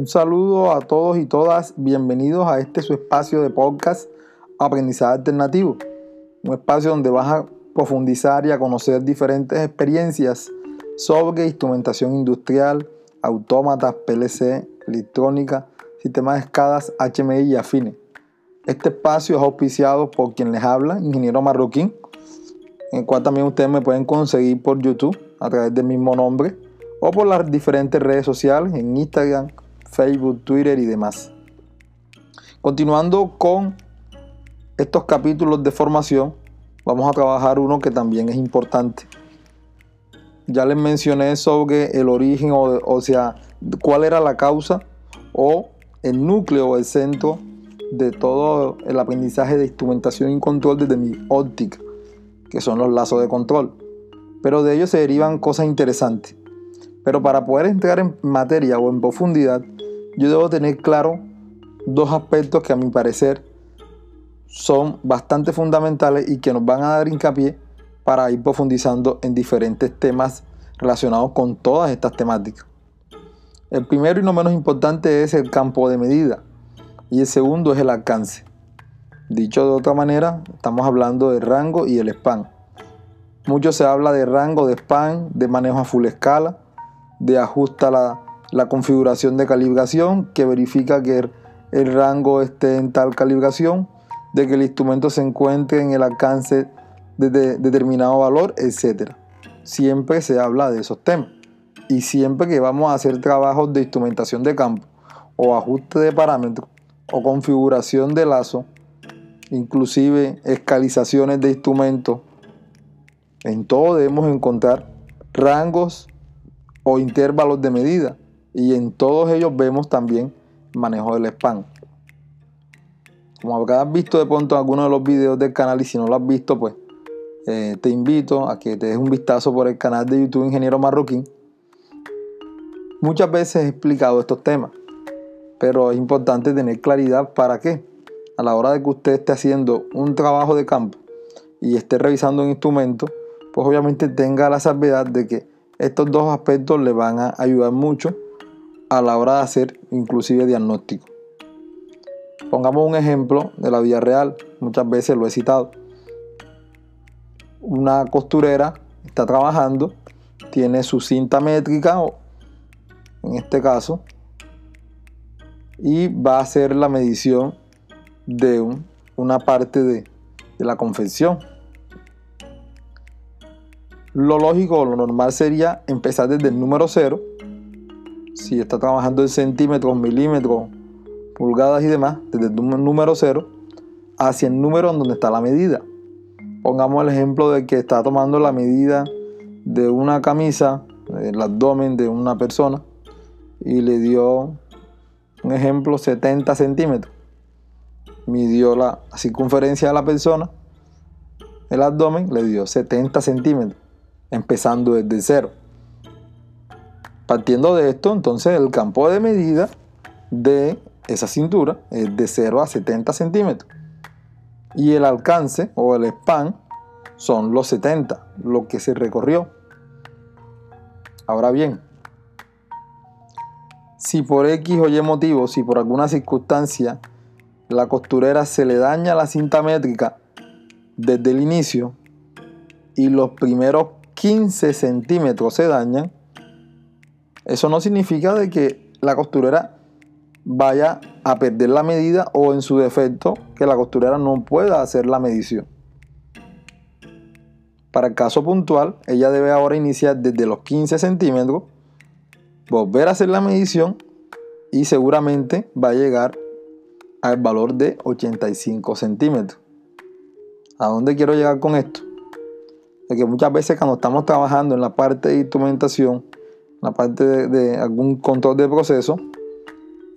Un saludo a todos y todas, bienvenidos a este su espacio de podcast Aprendizaje Alternativo, un espacio donde vas a profundizar y a conocer diferentes experiencias sobre instrumentación industrial, autómatas, PLC, electrónica, sistemas de escadas, HMI y afines. Este espacio es auspiciado por quien les habla, ingeniero marroquín, en el cual también ustedes me pueden conseguir por YouTube a través del mismo nombre o por las diferentes redes sociales en Instagram, Facebook, Twitter y demás. Continuando con estos capítulos de formación, vamos a trabajar uno que también es importante. Ya les mencioné sobre el origen, o, o sea, cuál era la causa o el núcleo o el centro de todo el aprendizaje de instrumentación y control desde mi óptica, que son los lazos de control. Pero de ellos se derivan cosas interesantes. Pero para poder entrar en materia o en profundidad, yo debo tener claro dos aspectos que a mi parecer son bastante fundamentales y que nos van a dar hincapié para ir profundizando en diferentes temas relacionados con todas estas temáticas. El primero y no menos importante es el campo de medida y el segundo es el alcance. Dicho de otra manera, estamos hablando de rango y el span. Mucho se habla de rango de span, de manejo a full escala, de ajusta la, la configuración de calibración que verifica que el, rango esté en tal calibración, de que el instrumento se encuentre en el alcance de, de determinado valor, etc. Siempre se habla de esos temas. Y siempre que vamos a hacer trabajos de instrumentación de campo o ajuste de parámetros o configuración de lazo, inclusive escalizaciones de instrumentos, en todo debemos encontrar rangos o intervalos de medida y en todos ellos vemos también manejo del spam. Como habrás visto de pronto en algunos de los videos del canal y si no lo has visto pues eh, te invito a que te des un vistazo por el canal de YouTube Ingeniero Marroquín. Muchas veces he explicado estos temas, pero es importante tener claridad para qué. A la hora de que usted esté haciendo un trabajo de campo y esté revisando un instrumento, pues obviamente tenga la salvedad de que estos dos aspectos le van a ayudar mucho a la hora de hacer inclusive diagnóstico. Pongamos un ejemplo de la vida real, muchas veces lo he citado. Una costurera está trabajando, tiene su cinta métrica, en este caso, y va a hacer la medición de un, una parte de, de la confección. Lo lógico lo normal sería empezar desde el número 0. Si está trabajando en centímetros, milímetros, pulgadas y demás, desde el número 0 hacia el número en donde está la medida. Pongamos el ejemplo de que está tomando la medida de una camisa, el abdomen de una persona, y le dio un ejemplo 70 centímetros. Midió la circunferencia de la persona, el abdomen, le dio 70 centímetros empezando desde cero. Partiendo de esto, entonces el campo de medida de esa cintura es de 0 a 70 centímetros. Y el alcance o el span son los 70, lo que se recorrió. Ahora bien, si por X o Y motivo, si por alguna circunstancia la costurera se le daña la cinta métrica desde el inicio y los primeros 15 centímetros se dañan, eso no significa de que la costurera vaya a perder la medida o en su defecto que la costurera no pueda hacer la medición. Para el caso puntual, ella debe ahora iniciar desde los 15 centímetros, volver a hacer la medición y seguramente va a llegar al valor de 85 centímetros. ¿A dónde quiero llegar con esto? de que muchas veces cuando estamos trabajando en la parte de instrumentación, en la parte de, algún control de proceso,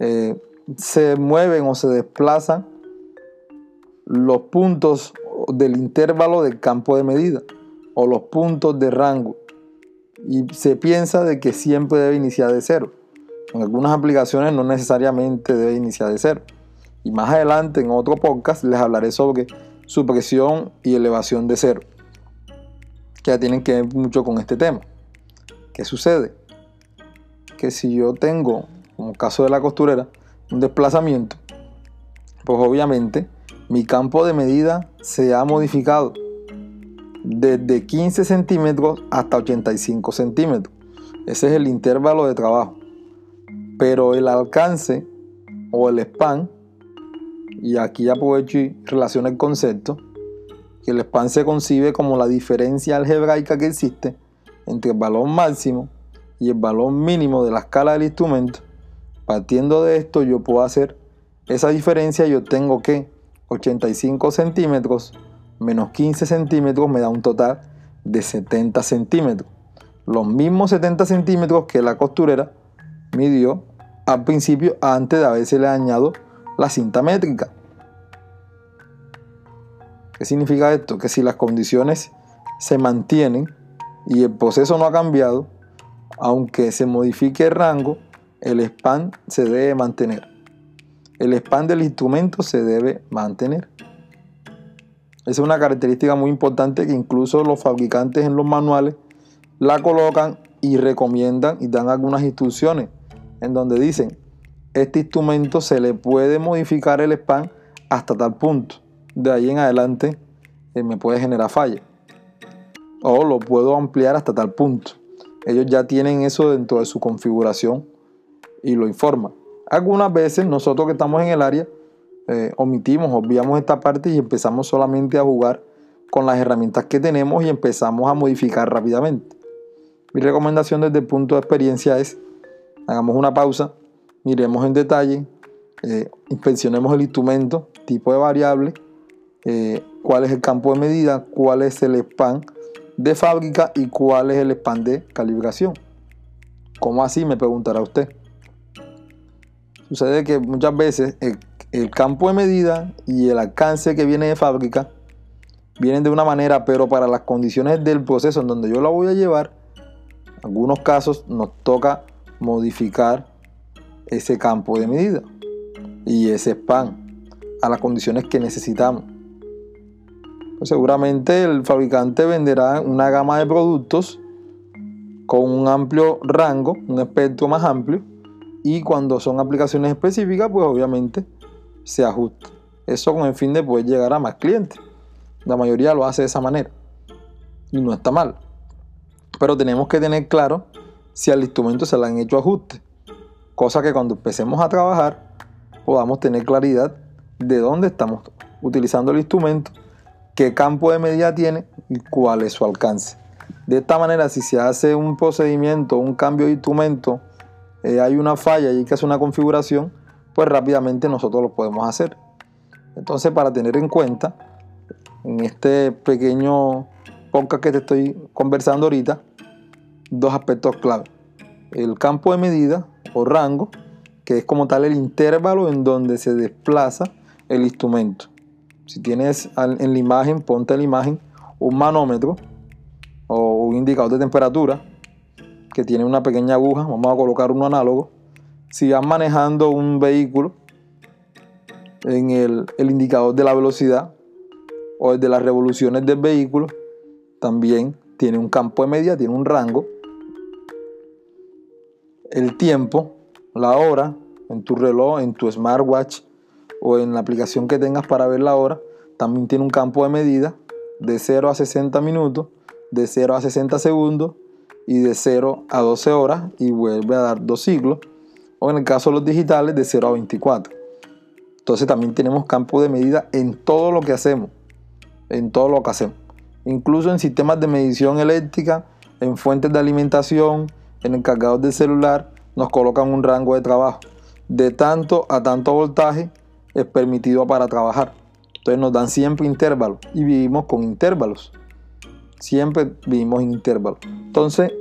eh, se mueven o se desplazan los puntos del intervalo del campo de medida o los puntos de rango y se piensa de que siempre debe iniciar de cero. En algunas aplicaciones no necesariamente debe iniciar de cero. Y más adelante en otro podcast les hablaré sobre supresión y elevación de cero que ya tienen que ver mucho con este tema. ¿Qué sucede? Que si yo tengo como caso de la costurera, un desplazamiento, pues obviamente mi campo de medida se ha modificado desde 15 centímetros hasta 85 centímetros. Ese es el intervalo de trabajo. Pero el alcance o el span, y aquí aprovecho y relaciono el concepto, que el span se concibe como la diferencia algebraica que existe entre el valor máximo y el valor mínimo de la escala del instrumento. Partiendo de esto yo puedo hacer esa diferencia, yo tengo que 85 centímetros menos 15 centímetros me da un total de 70 centímetros. Los mismos 70 centímetros que la costurera midió al principio antes de haberse le añadido la cinta métrica. ¿Qué significa esto? Que si las condiciones se mantienen y el proceso no ha cambiado, aunque se modifique el rango, el span se debe mantener. El span del instrumento se debe mantener. Esa es una característica muy importante que incluso los fabricantes en los manuales la colocan y recomiendan y dan algunas instrucciones en donde dicen, este instrumento se le puede modificar el span hasta tal punto. De ahí en adelante eh, me puede generar falla. O lo puedo ampliar hasta tal punto. Ellos ya tienen eso dentro de su configuración y lo informan. Algunas veces nosotros que estamos en el área eh, omitimos, obviamos esta parte y empezamos solamente a jugar con las herramientas que tenemos y empezamos a modificar rápidamente. Mi recomendación desde el punto de experiencia es, hagamos una pausa, miremos en detalle, eh, inspeccionemos el instrumento, tipo de variable, eh, cuál es el campo de medida, cuál es el span de fábrica y cuál es el span de calibración. ¿Cómo así? Me preguntará usted. Sucede que muchas veces el campo de medida y el alcance que viene de fábrica vienen de una manera, pero para las condiciones del proceso en donde yo la voy a llevar, en algunos casos nos toca modificar ese campo de medida y ese span a las condiciones que necesitamos. Pues seguramente el fabricante venderá una gama de productos con un amplio rango, un espectro más amplio, y cuando son aplicaciones específicas, pues obviamente se ajusta. Eso con el fin de poder llegar a más clientes. La mayoría lo hace de esa manera. Y no está mal. Pero tenemos que tener claro si al instrumento se le han hecho ajustes. Cosa que cuando empecemos a trabajar podamos tener claridad de dónde estamos utilizando el instrumento, qué campo de medida tiene y cuál es su alcance. De esta manera, si se hace un procedimiento, un cambio de instrumento, eh, hay una falla y hay que hacer una configuración, pues rápidamente nosotros lo podemos hacer. Entonces, para tener en cuenta, en este pequeño podcast que te estoy conversando ahorita, dos aspectos clave. El campo de medida o rango, que es como tal el intervalo en donde se desplaza el instrumento. Si tienes en la imagen, ponte en la imagen un manómetro o un indicador de temperatura que tiene una pequeña aguja, vamos a colocar uno análogo si vas manejando un vehículo en el, indicador de la velocidad o el de las revoluciones del vehículo, también tiene un campo de medida, tiene un rango. El tiempo, la hora, en tu reloj, en tu smartwatch o en la aplicación que tengas para ver la hora, también tiene un campo de medida de 0 a 60 minutos, de 0 a 60 segundos y de 0 a 12 horas y vuelve a dar dos siglos o en el caso de los digitales de 0 a 24. Entonces también tenemos campo de medida en todo lo que hacemos, en todo lo que hacemos. Incluso en sistemas de medición eléctrica, en fuentes de alimentación, en el cargador del celular, nos colocan un rango de trabajo. De tanto a tanto voltaje es permitido para trabajar. Entonces nos dan siempre intervalos y vivimos con intervalos. Siempre vivimos en intervalos. Entonces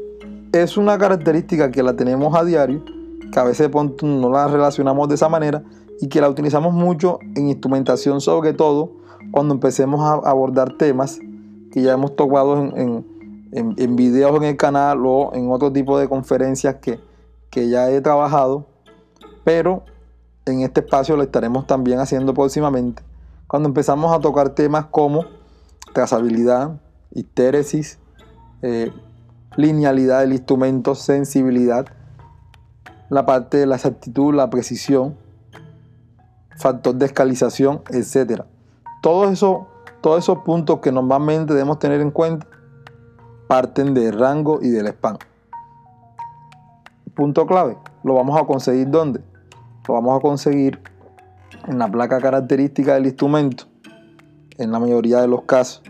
es una característica que la tenemos a diario que a veces no la relacionamos de esa manera y que la utilizamos mucho en instrumentación, sobre todo cuando empecemos a abordar temas que ya hemos tocado en, en, videos en el canal o en otro tipo de conferencias que, que ya he trabajado, pero en este espacio lo estaremos también haciendo próximamente, cuando empezamos a tocar temas como trazabilidad, histéresis, eh, linealidad del instrumento, sensibilidad, la parte de la exactitud, la precisión, factor de escalización, etc. Todos esos, todos esos puntos que normalmente debemos tener en cuenta parten del rango y del span. Punto clave, lo vamos a conseguir ¿dónde? Lo vamos a conseguir en la placa característica del instrumento. En la mayoría de los casos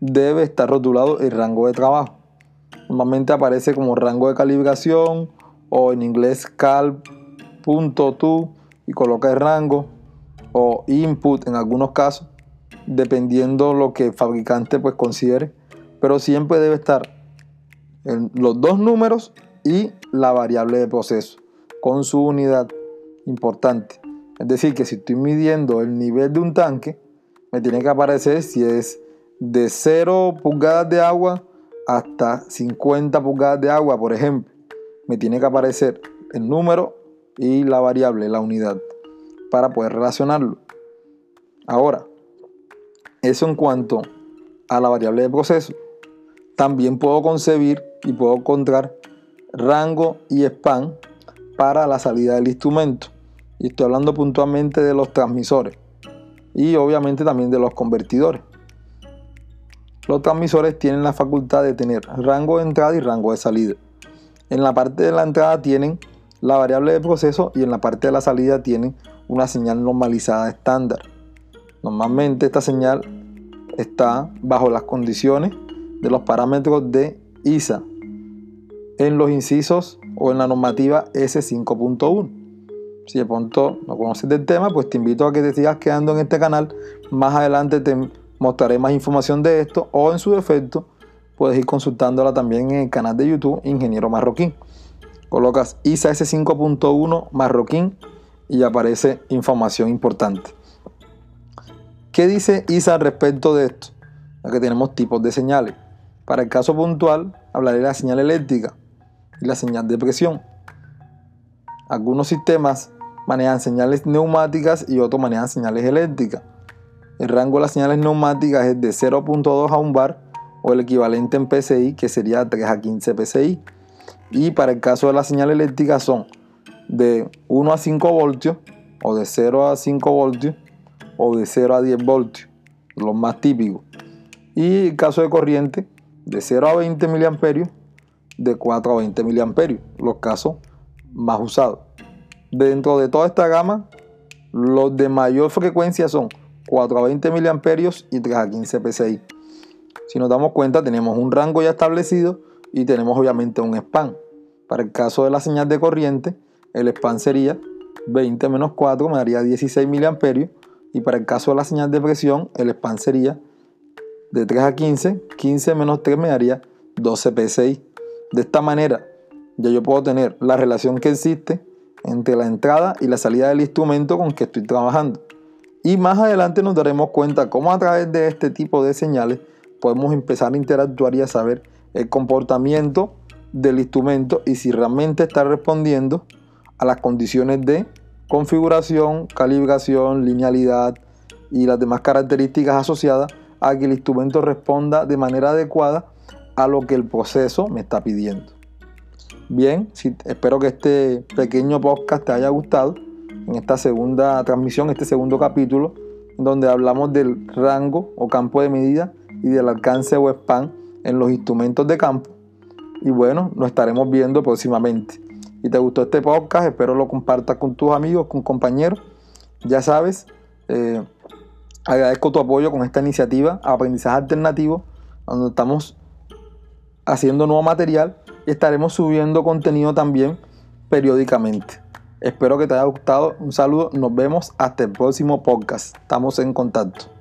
debe estar rotulado el rango de trabajo. Normalmente aparece como rango de calibración o en inglés cal.2 y coloca el rango o input en algunos casos, dependiendo lo que el fabricante pues considere, pero siempre debe estar los dos números y la variable de proceso con su unidad importante. Es decir, que si estoy midiendo el nivel de un tanque, me tiene que aparecer si es de 0 pulgadas de agua hasta 50 pulgadas de agua, por ejemplo. Me tiene que aparecer el número y la variable, la unidad, para poder relacionarlo. Ahora, eso en cuanto a la variable de proceso. También puedo concebir y puedo encontrar rango y span para la salida del instrumento. Y estoy hablando puntualmente de los transmisores y obviamente también de los convertidores. Los transmisores tienen la facultad de tener rango de entrada y rango de salida. En la parte de la entrada tienen la variable de proceso y en la parte de la salida tienen una señal normalizada estándar. Normalmente esta señal está bajo las condiciones de los parámetros de ISA en los incisos o en la normativa S5.1. Si de pronto no conoces del tema, pues te invito a que te sigas quedando en este canal. Más adelante te mostraré más información de esto o en su defecto puedes ir consultándola también en el canal de YouTube Ingeniero Marroquín. Colocas ISA S5.1 Marroquín y aparece información importante. ¿Qué dice ISA respecto de esto? que tenemos tipos de señales. Para el caso puntual, hablaré de la señal eléctrica y la señal de presión. Algunos sistemas manejan señales neumáticas y otros manejan señales eléctricas. El rango de las señales neumáticas es de 0.2 a 1 bar o el equivalente en PSI que sería 3 a 15 PSI. Y para el caso de la señal eléctrica son de 1 a 5 voltios o de 0 a 5 voltios o de 0 a 10 voltios, los más típicos. Y el caso de corriente de 0 a 20 miliamperios, de 4 a 20 miliamperios, los casos más usados. Dentro de toda esta gama, los de mayor frecuencia son 4 a 20 miliamperios y 3 a 15 PSI. Si nos damos cuenta, tenemos un rango ya establecido y tenemos obviamente un span. Para el caso de la señal de corriente, el span sería 20 menos 4 me daría 16 miliamperios y para el caso de la señal de presión, el span sería de 3 a 15, 15 menos 3 me daría 12 PSI. De esta manera, ya yo puedo tener la relación que existe entre la entrada y la salida del instrumento con que estoy trabajando. Y más adelante nos daremos cuenta cómo a través de este tipo de señales podemos empezar a interactuar y a saber el comportamiento del instrumento y si realmente está respondiendo a las condiciones de configuración, calibración, linealidad y las demás características asociadas a que el instrumento responda de manera adecuada a lo que el proceso me está pidiendo. Bien, espero que este pequeño podcast te haya gustado en esta segunda transmisión, este segundo capítulo, donde hablamos del rango o campo de medida y del alcance o span en los instrumentos de campo. Y bueno, nos estaremos viendo próximamente. Si te gustó este podcast, espero lo compartas con tus amigos, con compañeros. Ya sabes, eh, agradezco tu apoyo con esta iniciativa Aprendizaje Alternativo, donde estamos haciendo nuevo material y estaremos subiendo contenido también periódicamente. Espero que te haya gustado. Un saludo. Nos vemos hasta el próximo podcast. Estamos en contacto.